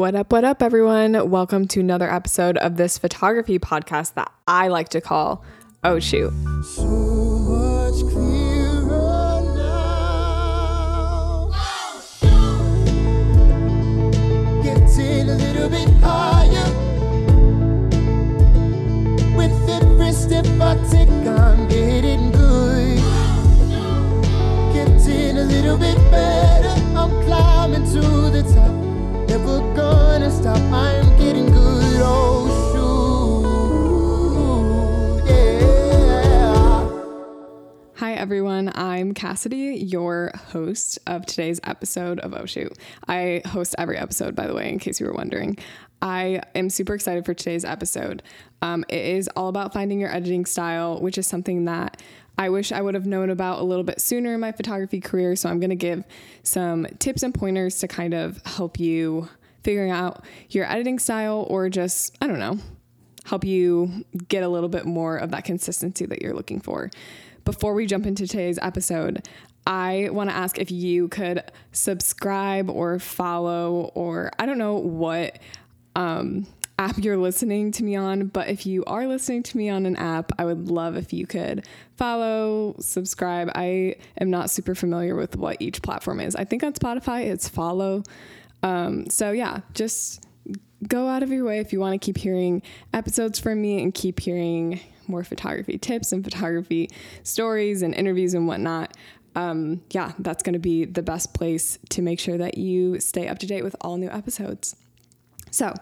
What up, what up, everyone? Welcome to another episode of this photography podcast that I like to call Oh Shoot. So better. I'm climbing to the top. Never gonna stop. I'm getting good. Yeah. Hi, everyone. I'm Cassidy, your host of today's episode of Oh Shoot. I host every episode, by the way, in case you were wondering. I am super excited for today's episode. Um, it is all about finding your editing style, which is something that I wish I would have known about a little bit sooner in my photography career. So I'm going to give some tips and pointers to kind of help you figuring out your editing style or just, I don't know, help you get a little bit more of that consistency that you're looking for. Before we jump into today's episode, I want to ask if you could subscribe or follow, or I don't know what um, app you're listening to me on, but if you are listening to me on an app, I would love if you could follow, subscribe. I am not super familiar with what each platform is. I think on Spotify it's follow. Um, so yeah, just go out of your way if you want to keep hearing episodes from me and keep hearing more photography tips and photography stories and interviews and whatnot. Um, yeah, that's going to be the best place to make sure that you stay up to date with all new episodes. So,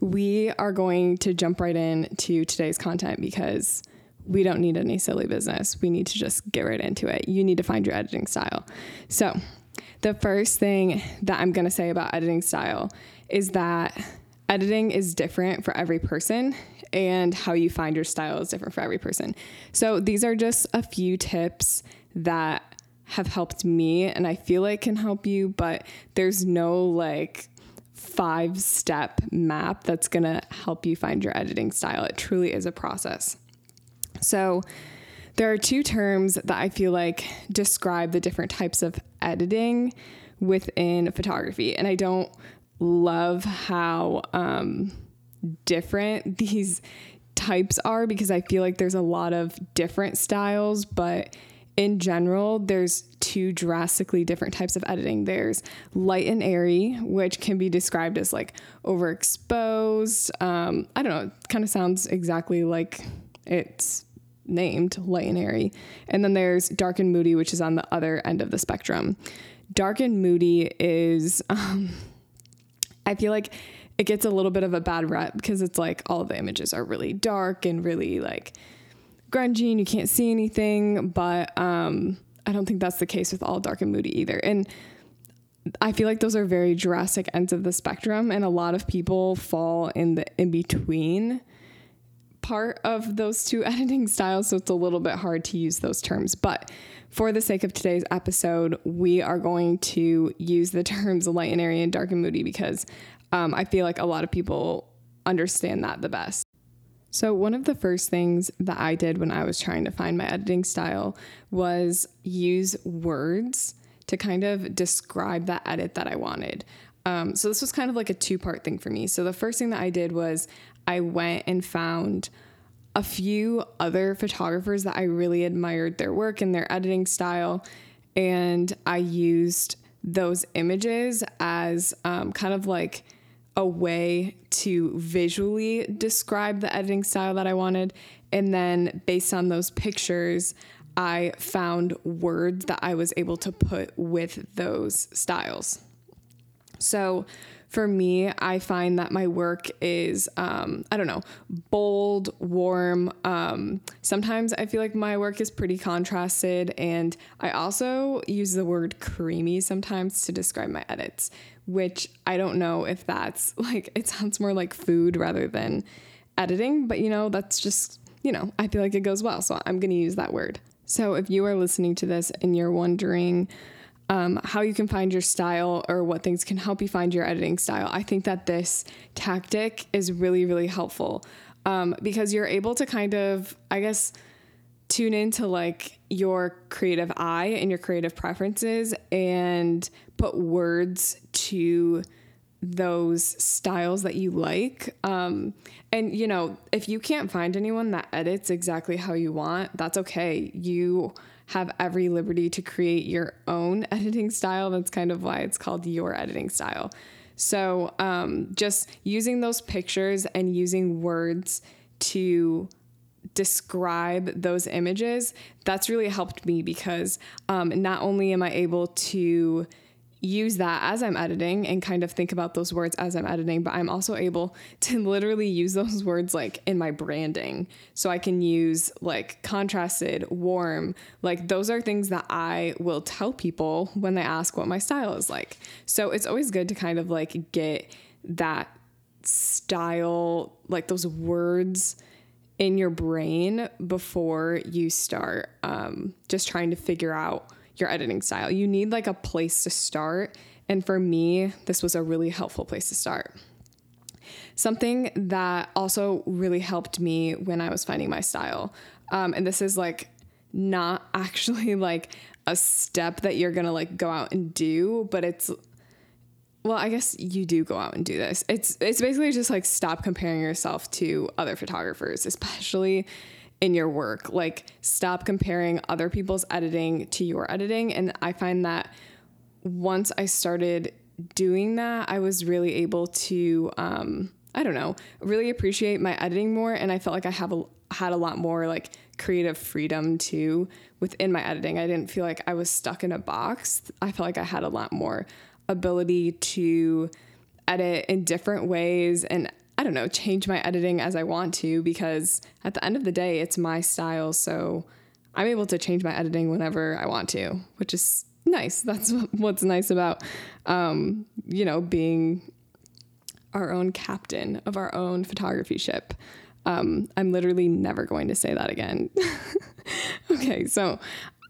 we are going to jump right in to today's content because we don't need any silly business. We need to just get right into it. You need to find your editing style. So, the first thing that I'm going to say about editing style is that editing is different for every person and how you find your style is different for every person. So, these are just a few tips that have helped me and I feel like can help you, but there's no like five step map that's going to help you find your editing style. It truly is a process. So, there are two terms that I feel like describe the different types of editing within photography. And I don't love how um, different these types are because I feel like there's a lot of different styles, but in general, there's two drastically different types of editing. There's light and airy, which can be described as like overexposed. Um, I don't know, it kind of sounds exactly like it's named light and airy. And then there's dark and moody, which is on the other end of the spectrum. Dark and moody is, um, I feel like it gets a little bit of a bad rep because it's like all the images are really dark and really like grungy and you can't see anything. But um, I don't think that's the case with all dark and moody either. And I feel like those are very drastic ends of the spectrum, and a lot of people fall in the in between part of those two editing styles, so it's a little bit hard to use those terms. But for the sake of today's episode, we are going to use the terms light and airy and dark and moody because um, I feel like a lot of people understand that the best. So, one of the first things that I did when I was trying to find my editing style was use words to kind of describe that edit that I wanted. Um, so, this was kind of like a two part thing for me. So, the first thing that I did was I went and found a few other photographers that I really admired their work and their editing style. And I used those images as um, kind of like a way to visually describe the editing style that I wanted. And then based on those pictures, I found words that I was able to put with those styles. So for me, I find that my work is, um, I don't know, bold, warm. Um, sometimes I feel like my work is pretty contrasted. And I also use the word creamy sometimes to describe my edits, which I don't know if that's like, it sounds more like food rather than editing. But, you know, that's just, you know, I feel like it goes well. So I'm going to use that word. So if you are listening to this and you're wondering, um, how you can find your style or what things can help you find your editing style. I think that this tactic is really, really helpful um, because you're able to kind of, I guess, tune into like your creative eye and your creative preferences and put words to those styles that you like. Um, and, you know, if you can't find anyone that edits exactly how you want, that's okay. You have every liberty to create your own editing style. That's kind of why it's called your editing style. So, um, just using those pictures and using words to describe those images, that's really helped me because um, not only am I able to use that as I'm editing and kind of think about those words as I'm editing, but I'm also able to literally use those words like in my branding. So I can use like contrasted, warm, like those are things that I will tell people when they ask what my style is like. So it's always good to kind of like get that style, like those words in your brain before you start um, just trying to figure out your editing style. You need like a place to start. And for me, this was a really helpful place to start. Something that also really helped me when I was finding my style, um, and this is like not actually like a step that you're gonna like go out and do, but it's well, I guess you do go out and do this. It's it's basically just like stop comparing yourself to other photographers, especially in your work. Like stop comparing other people's editing to your editing and I find that once I started doing that, I was really able to um I don't know, really appreciate my editing more and I felt like I have a had a lot more like creative freedom too within my editing. I didn't feel like I was stuck in a box. I felt like I had a lot more ability to edit in different ways and I don't know, change my editing as I want to because at the end of the day, it's my style. So I'm able to change my editing whenever I want to, which is nice. That's what's nice about, um, you know, being our own captain of our own photography ship. Um, I'm literally never going to say that again. okay, so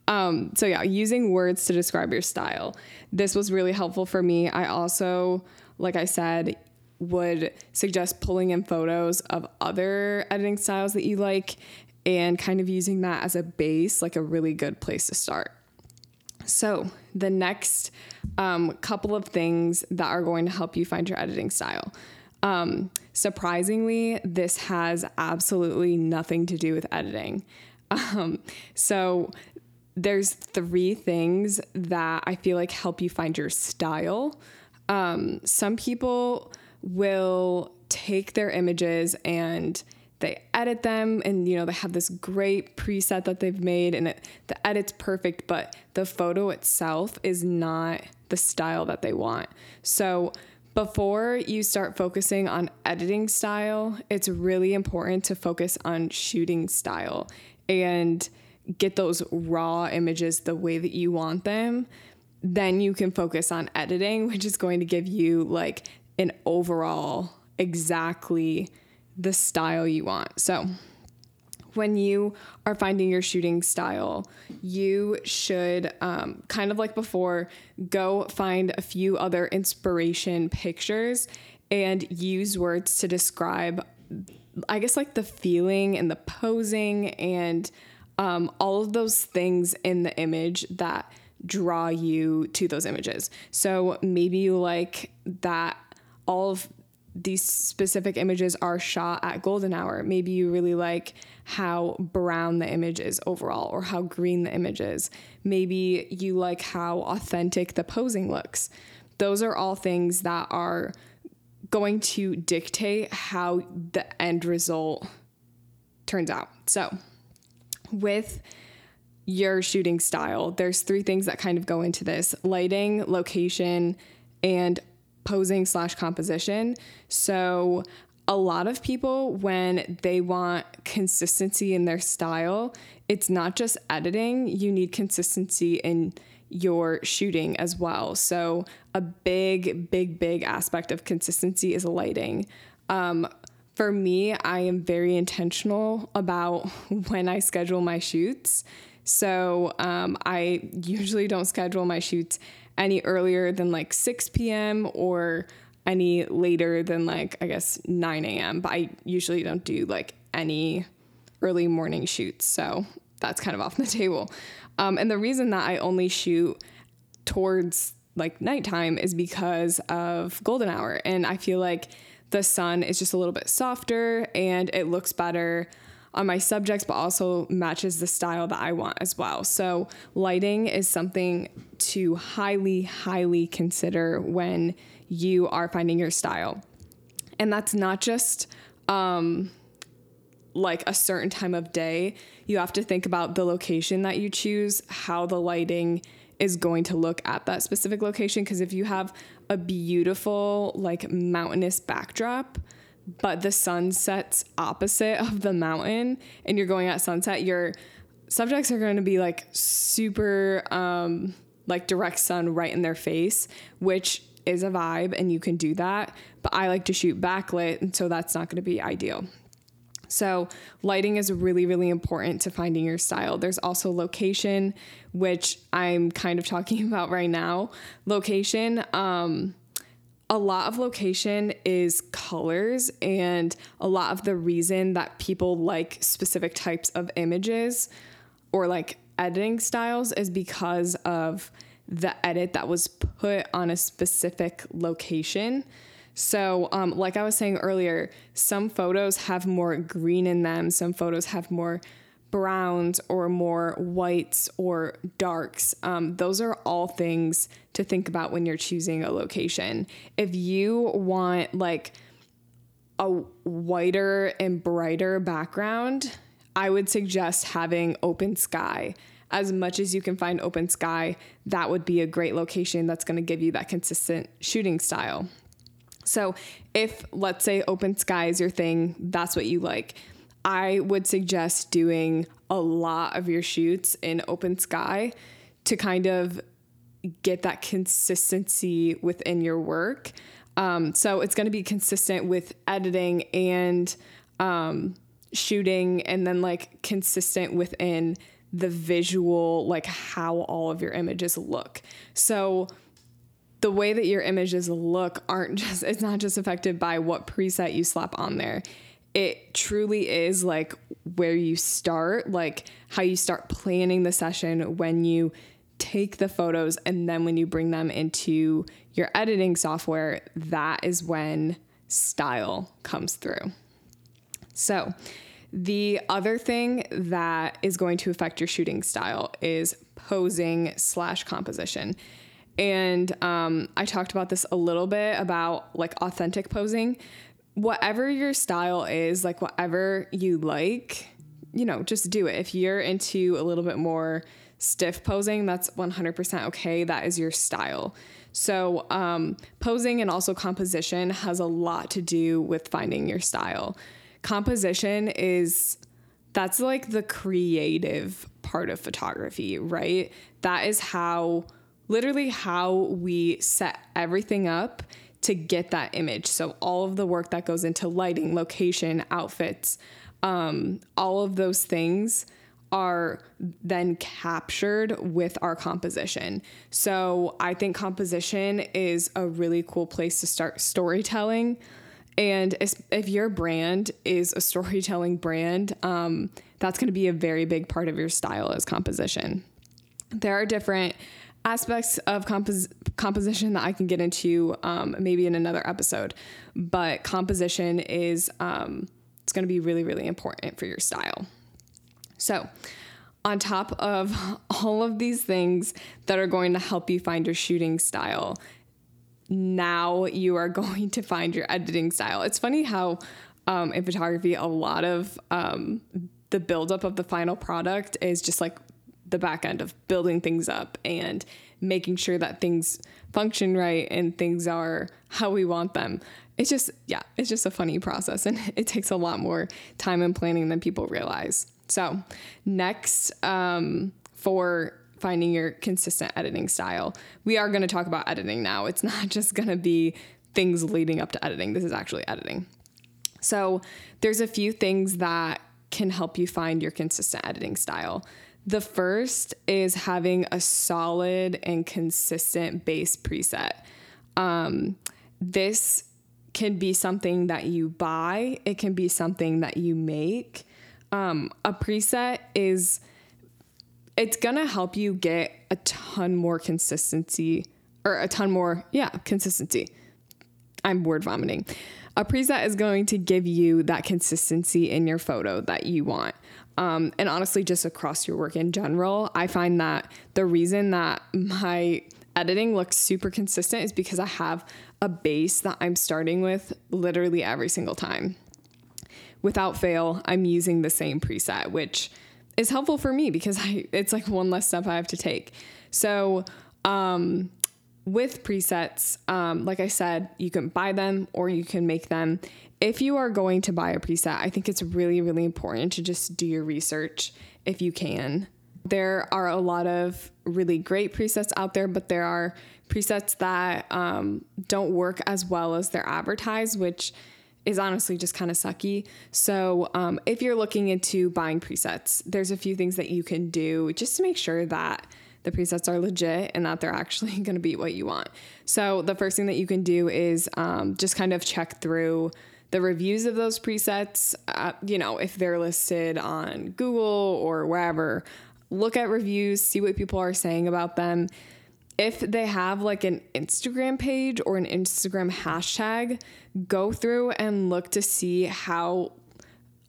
um, so yeah, using words to describe your style. This was really helpful for me. I also, like I said, would suggest pulling in photos of other editing styles that you like and kind of using that as a base, like a really good place to start. So, the next um, couple of things that are going to help you find your editing style. Um, surprisingly, this has absolutely nothing to do with editing. Um, so, there's three things that I feel like help you find your style. Um, some people will take their images and they edit them. And you know they have this great preset that they've made and it, the edit's perfect but the photo itself is not the style that they want. So before you start focusing on editing style it's really important to focus on shooting style and get those raw images the way that you want them. Then you can focus on editing which is going to give you like an overall exactly the style you want. So, when you are finding your shooting style, you should, um, kind of like before, go find a few other inspiration pictures and use words to describe, I guess, like the feeling and the posing and um, all of those things in the image that draw you to those images. So maybe you like that all of these specific images are shot at golden hour. Maybe you really like how brown the image is overall or how green the image is. Maybe you like how authentic the posing looks. Those are all things that are going to dictate how the end result turns out. So, with your shooting style, there's three things that kind of go into this lighting, location, and posing slash composition. So a lot of people, when they want consistency in their style, it's not just editing, you need consistency in your shooting as well. So, a big, big, big aspect of consistency is lighting. Um, for me, I am very intentional about when I schedule my shoots. So, um, I usually don't schedule my shoots any earlier than like 6 p.m. or any later than like, I guess, 9 a.m. But I usually don't do like any early morning shoots. So that's kind of off the table. Um, and the reason that I only shoot towards like nighttime is because of golden hour. And I feel like the sun is just a little bit softer and it looks better on my subjects, but also matches the style that I want as well. So, lighting is something to highly, highly consider when you are finding your style. And that's not just um, like a certain time of day. You have to think about the location that you choose, how the lighting is going to look at that specific location. Because if you have a beautiful, like mountainous backdrop, but the sun sets opposite of the mountain and you're going at sunset, your subjects are going to be like super, um, like direct sun right in their face, which is a vibe and you can do that. But I like to shoot backlit, and so that's not going to be ideal. So, lighting is really, really important to finding your style. There's also location, which I'm kind of talking about right now. Location, um, a lot of location is colors, and a lot of the reason that people like specific types of images or like editing styles is because of the edit that was put on a specific location. So, um, like I was saying earlier, some photos have more green in them, some photos have more browns or more whites or darks. Um, those are all things to think about when you're choosing a location. If you want like a whiter and brighter background, I would suggest having open sky. As much as you can find open sky, that would be a great location that's going to give you that consistent shooting style. So, if let's say open sky is your thing, that's what you like. I would suggest doing a lot of your shoots in open sky to kind of get that consistency within your work. Um, so it's going to be consistent with editing and um, shooting, and then like consistent within the visual, like how all of your images look. So the way that your images look aren't just it's not just affected by what preset you slap on there it truly is like where you start like how you start planning the session when you take the photos and then when you bring them into your editing software that is when style comes through so the other thing that is going to affect your shooting style is posing slash composition and um, I talked about this a little bit about like authentic posing. Whatever your style is, like whatever you like, you know, just do it. If you're into a little bit more stiff posing, that's 100% okay. That is your style. So, um, posing and also composition has a lot to do with finding your style. Composition is that's like the creative part of photography, right? That is how literally how we set everything up to get that image. So, all of the work that goes into lighting, location, outfits, um, all of those things are then captured with our composition. So, I think composition is a really cool place to start storytelling. And if your brand is a storytelling brand, um, that's going to be a very big part of your style as composition. There are different aspects of compos- composition that I can get into um, maybe in another episode. But composition is um, it's going to be really really important for your style. So, on top of all of these things that are going to help you find your shooting style, now you are going to find your editing style. It's funny how um, in photography, a lot of um, the buildup of the final product is just like the back end of building things up and making sure that things function right and things are how we want them. It's just, yeah, it's just a funny process and it takes a lot more time and planning than people realize. So, next, um, for finding your consistent editing style, we are going to talk about editing now. It's not just going to be things leading up to editing, this is actually editing. So, there's a few things that can help you find your consistent editing style. The first is having a solid and consistent base preset. Um, this can be something that you buy, it can be something that you make. Um, a preset is it's gonna help you get a ton more consistency or a ton more, yeah, consistency. I'm word vomiting. A preset is going to give you that consistency in your photo that you want. Um, and honestly, just across your work in general, I find that the reason that my editing looks super consistent is because I have a base that I'm starting with literally every single time. Without fail, I'm using the same preset, which is helpful for me because I, it's like one less step I have to take. So, um, with presets, um, like I said, you can buy them or you can make them. If you are going to buy a preset, I think it's really, really important to just do your research if you can. There are a lot of really great presets out there, but there are presets that um, don't work as well as they're advertised, which is honestly just kind of sucky. So, um, if you're looking into buying presets, there's a few things that you can do just to make sure that the presets are legit and that they're actually going to be what you want. So, the first thing that you can do is um, just kind of check through the reviews of those presets. Uh, you know, if they're listed on Google or wherever, look at reviews, see what people are saying about them. If they have like an Instagram page or an Instagram hashtag, go through and look to see how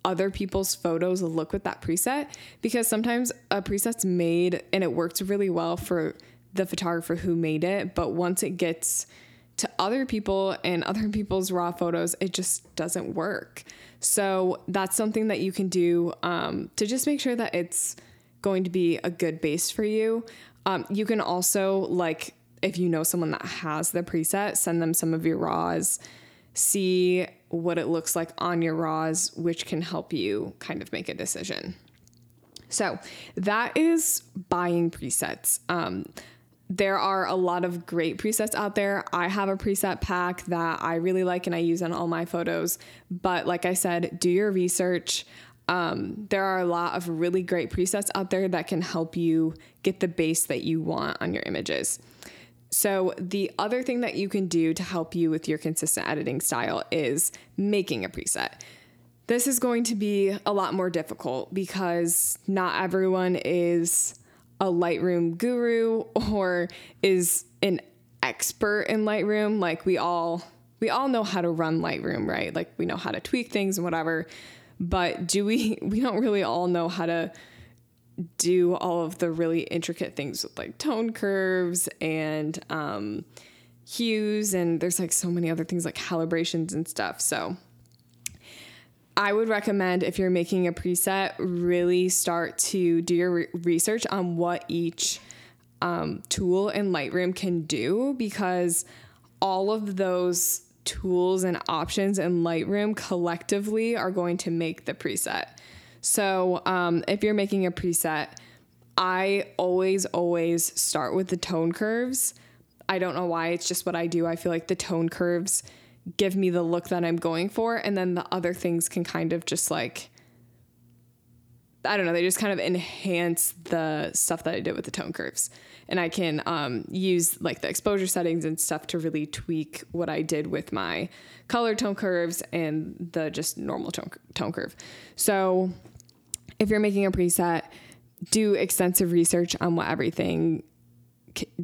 other people's photos look with that preset because sometimes a preset's made and it works really well for the photographer who made it, but once it gets to other people and other people's raw photos, it just doesn't work. So that's something that you can do um, to just make sure that it's going to be a good base for you. Um, you can also, like, if you know someone that has the preset, send them some of your raws, see what it looks like on your raws, which can help you kind of make a decision. So that is buying presets. Um, there are a lot of great presets out there. I have a preset pack that I really like and I use on all my photos. But like I said, do your research. Um, there are a lot of really great presets out there that can help you get the base that you want on your images. So, the other thing that you can do to help you with your consistent editing style is making a preset. This is going to be a lot more difficult because not everyone is a Lightroom guru or is an expert in Lightroom. Like we all we all know how to run Lightroom, right? Like we know how to tweak things and whatever. But do we we don't really all know how to do all of the really intricate things with like tone curves and um, hues, and there's like so many other things like calibrations and stuff. So I would recommend if you're making a preset, really start to do your re- research on what each um, tool in Lightroom can do because all of those tools and options in Lightroom collectively are going to make the preset. So um, if you're making a preset, I always, always start with the tone curves. I don't know why, it's just what I do. I feel like the tone curves give me the look that I'm going for, and then the other things can kind of just like, I don't know, they just kind of enhance the stuff that I did with the tone curves. And I can um, use like the exposure settings and stuff to really tweak what I did with my color tone curves and the just normal tone, tone curve. So if you're making a preset, do extensive research on what everything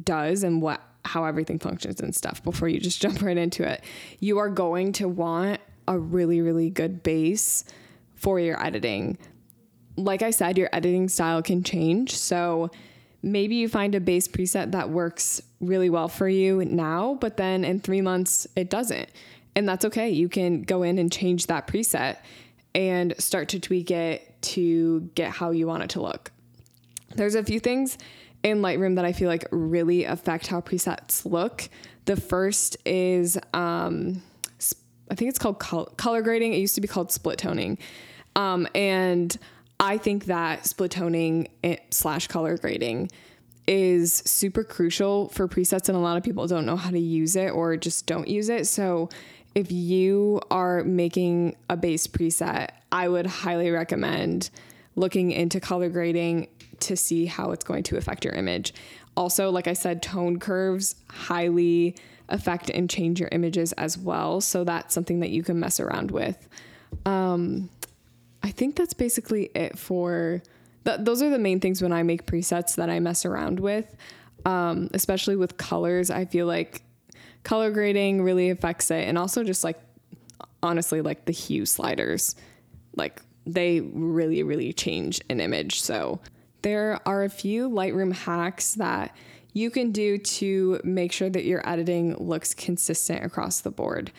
does and what how everything functions and stuff before you just jump right into it. You are going to want a really really good base for your editing. Like I said, your editing style can change. So maybe you find a base preset that works really well for you now, but then in 3 months it doesn't. And that's okay. You can go in and change that preset and start to tweak it to get how you want it to look. There's a few things in Lightroom that I feel like really affect how presets look. The first is, um, I think it's called color grading. It used to be called split toning. Um, and I think that split toning slash color grading is super crucial for presets, and a lot of people don't know how to use it or just don't use it. So if you are making a base preset, I would highly recommend looking into color grading to see how it's going to affect your image. Also, like I said, tone curves highly affect and change your images as well. So that's something that you can mess around with. Um, I think that's basically it for th- those are the main things when I make presets that I mess around with. um, especially with colors. I feel like color grading really affects it, and also just like honestly, like the hue sliders, like they really, really change an image. So there are a few Lightroom hacks that you can do to make sure that your editing looks consistent across the board.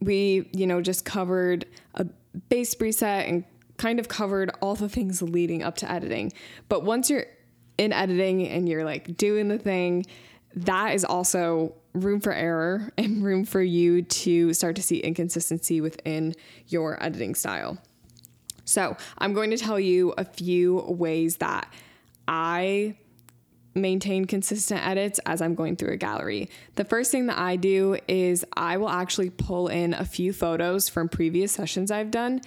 We, you know, just covered a base preset and kind of covered all the things leading up to editing. But once you're in editing and you're like doing the thing, that is also room for error and room for you to start to see inconsistency within your editing style. So, I'm going to tell you a few ways that I maintain consistent edits as I'm going through a gallery. The first thing that I do is I will actually pull in a few photos from previous sessions I've done.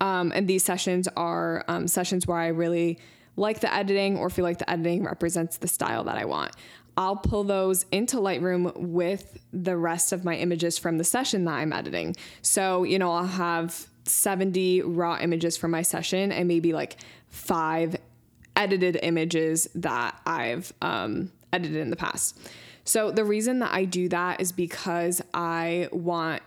Um, and these sessions are um, sessions where I really like the editing or feel like the editing represents the style that I want. I'll pull those into Lightroom with the rest of my images from the session that I'm editing. So, you know, I'll have 70 raw images from my session and maybe like five edited images that I've um, edited in the past. So, the reason that I do that is because I want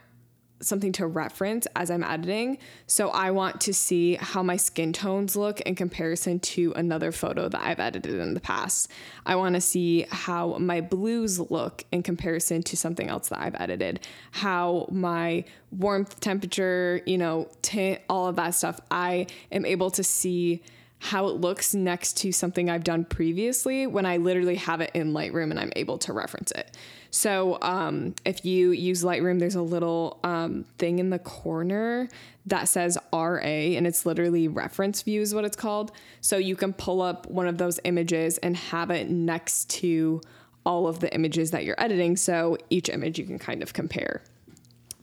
something to reference as I'm editing. So I want to see how my skin tones look in comparison to another photo that I've edited in the past. I want to see how my blues look in comparison to something else that I've edited, how my warmth, temperature, you know, tint, all of that stuff. I am able to see how it looks next to something I've done previously when I literally have it in Lightroom and I'm able to reference it. So um, if you use Lightroom, there's a little um, thing in the corner that says RA, and it's literally reference view is what it's called. So you can pull up one of those images and have it next to all of the images that you're editing. So each image you can kind of compare.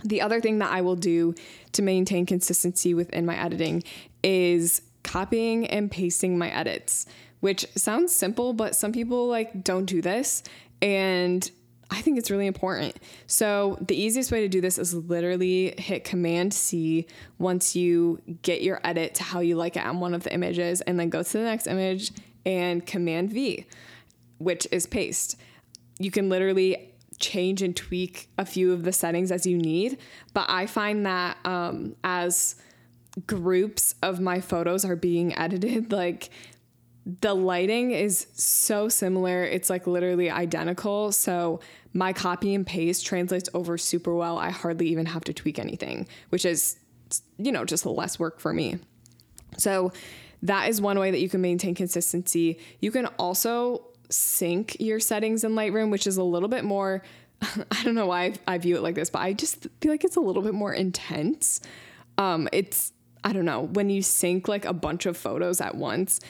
The other thing that I will do to maintain consistency within my editing is copying and pasting my edits, which sounds simple, but some people like don't do this. And I think it's really important. So, the easiest way to do this is literally hit Command C once you get your edit to how you like it on one of the images, and then go to the next image and Command V, which is paste. You can literally change and tweak a few of the settings as you need, but I find that um, as groups of my photos are being edited, like the lighting is so similar. It's like literally identical. So my copy and paste translates over super well. I hardly even have to tweak anything, which is, you know, just less work for me. So that is one way that you can maintain consistency. You can also sync your settings in Lightroom, which is a little bit more, I don't know why I view it like this, but I just feel like it's a little bit more intense. Um, it's, I don't know, when you sync like a bunch of photos at once,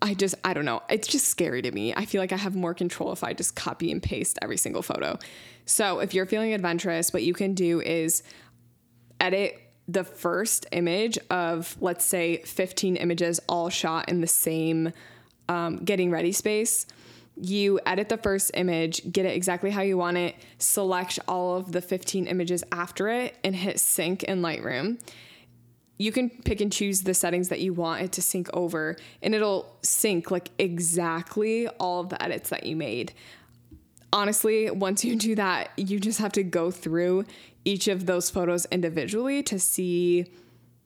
I just, I don't know. It's just scary to me. I feel like I have more control if I just copy and paste every single photo. So if you're feeling adventurous, what you can do is edit the first image of, let's say, 15 images all shot in the same um, getting ready space. You edit the first image, get it exactly how you want it, select all of the 15 images after it, and hit sync in Lightroom you can pick and choose the settings that you want it to sync over and it'll sync like exactly all of the edits that you made. Honestly, once you do that, you just have to go through each of those photos individually to see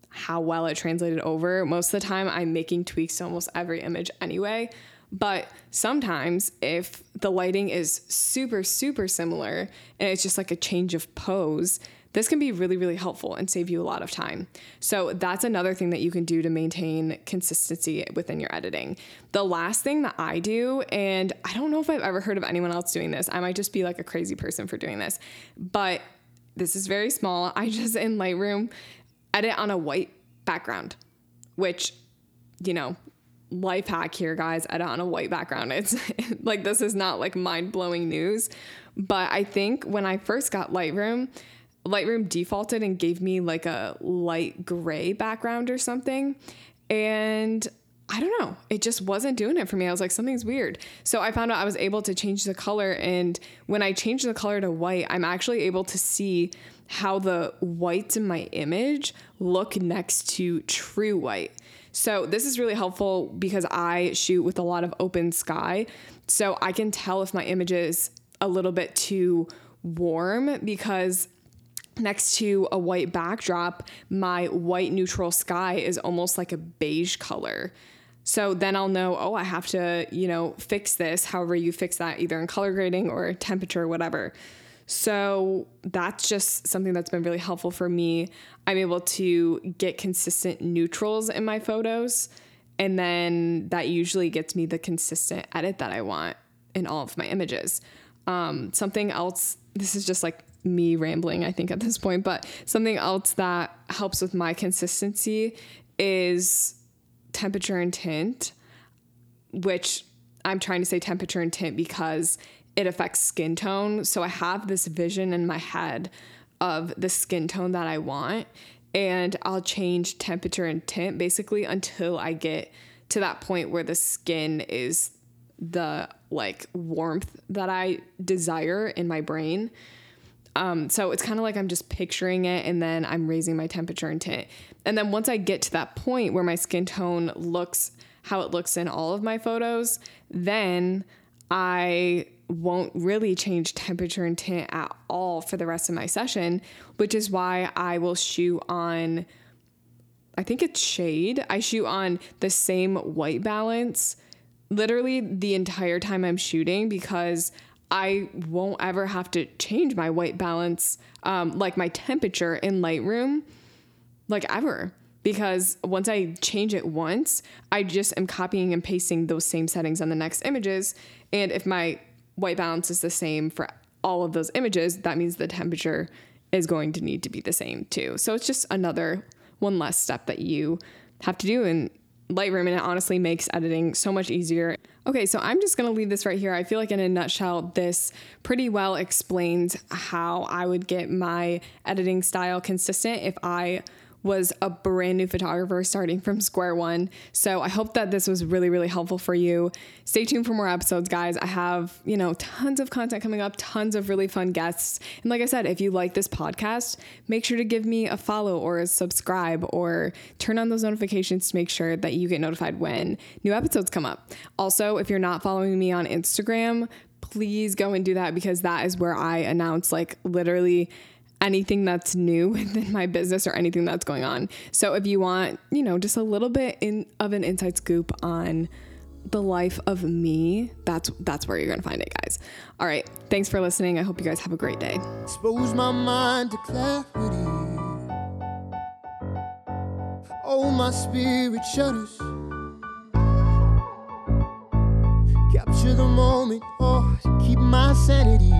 how well it translated over. Most of the time, I'm making tweaks to almost every image anyway. But sometimes, if the lighting is super, super similar and it's just like a change of pose, this can be really, really helpful and save you a lot of time. So, that's another thing that you can do to maintain consistency within your editing. The last thing that I do, and I don't know if I've ever heard of anyone else doing this, I might just be like a crazy person for doing this, but this is very small. I just in Lightroom edit on a white background, which, you know, life hack here, guys, edit on a white background. It's like this is not like mind blowing news, but I think when I first got Lightroom, Lightroom defaulted and gave me like a light gray background or something. And I don't know. It just wasn't doing it for me. I was like, something's weird. So I found out I was able to change the color. And when I changed the color to white, I'm actually able to see how the whites in my image look next to true white. So this is really helpful because I shoot with a lot of open sky. So I can tell if my image is a little bit too warm because next to a white backdrop, my white neutral sky is almost like a beige color. So then I'll know, oh, I have to, you know, fix this, however you fix that, either in color grading or temperature, whatever. So that's just something that's been really helpful for me. I'm able to get consistent neutrals in my photos, and then that usually gets me the consistent edit that I want in all of my images. Um, something else, this is just like me rambling, I think, at this point, but something else that helps with my consistency is temperature and tint, which I'm trying to say temperature and tint because it affects skin tone. So I have this vision in my head of the skin tone that I want, and I'll change temperature and tint basically until I get to that point where the skin is the like warmth that I desire in my brain. Um, so it's kind of like I'm just picturing it and then I'm raising my temperature and tint. And then once I get to that point where my skin tone looks how it looks in all of my photos, then I won't really change temperature and tint at all for the rest of my session, which is why I will shoot on, I think it's shade. I shoot on the same white balance literally the entire time I'm shooting because I won't ever have to change my white balance, um, like my temperature in Lightroom, like ever. Because once I change it once, I just am copying and pasting those same settings on the next images. And if my white balance is the same for all of those images, that means the temperature is going to need to be the same too. So it's just another one less step that you have to do in Lightroom, and it honestly makes editing so much easier. Okay, so I'm just gonna leave this right here. I feel like, in a nutshell, this pretty well explains how I would get my editing style consistent if I was a brand new photographer starting from square one. So I hope that this was really, really helpful for you. Stay tuned for more episodes, guys. I have, you know, tons of content coming up, tons of really fun guests. And like I said, if you like this podcast, make sure to give me a follow or a subscribe or turn on those notifications to make sure that you get notified when new episodes come up. Also, if you're not following me on Instagram, please go and do that because that is where I announce like literally anything that's new within my business or anything that's going on. So if you want, you know, just a little bit in of an inside scoop on the life of me, that's that's where you're gonna find it, guys. All right, thanks for listening. I hope you guys have a great day. Expose my mind to clarity. Oh, my spirit shudders. Capture the moment, oh, keep my sanity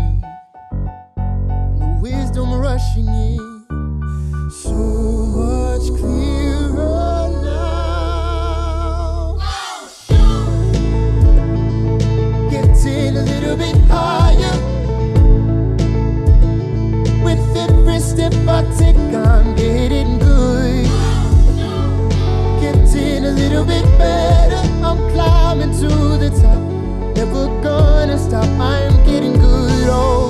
wisdom rushing in so much clearer now. Getting a little bit higher with every step I take. I'm getting good. Getting a little bit better. I'm climbing to the top. Never gonna stop. I'm oh.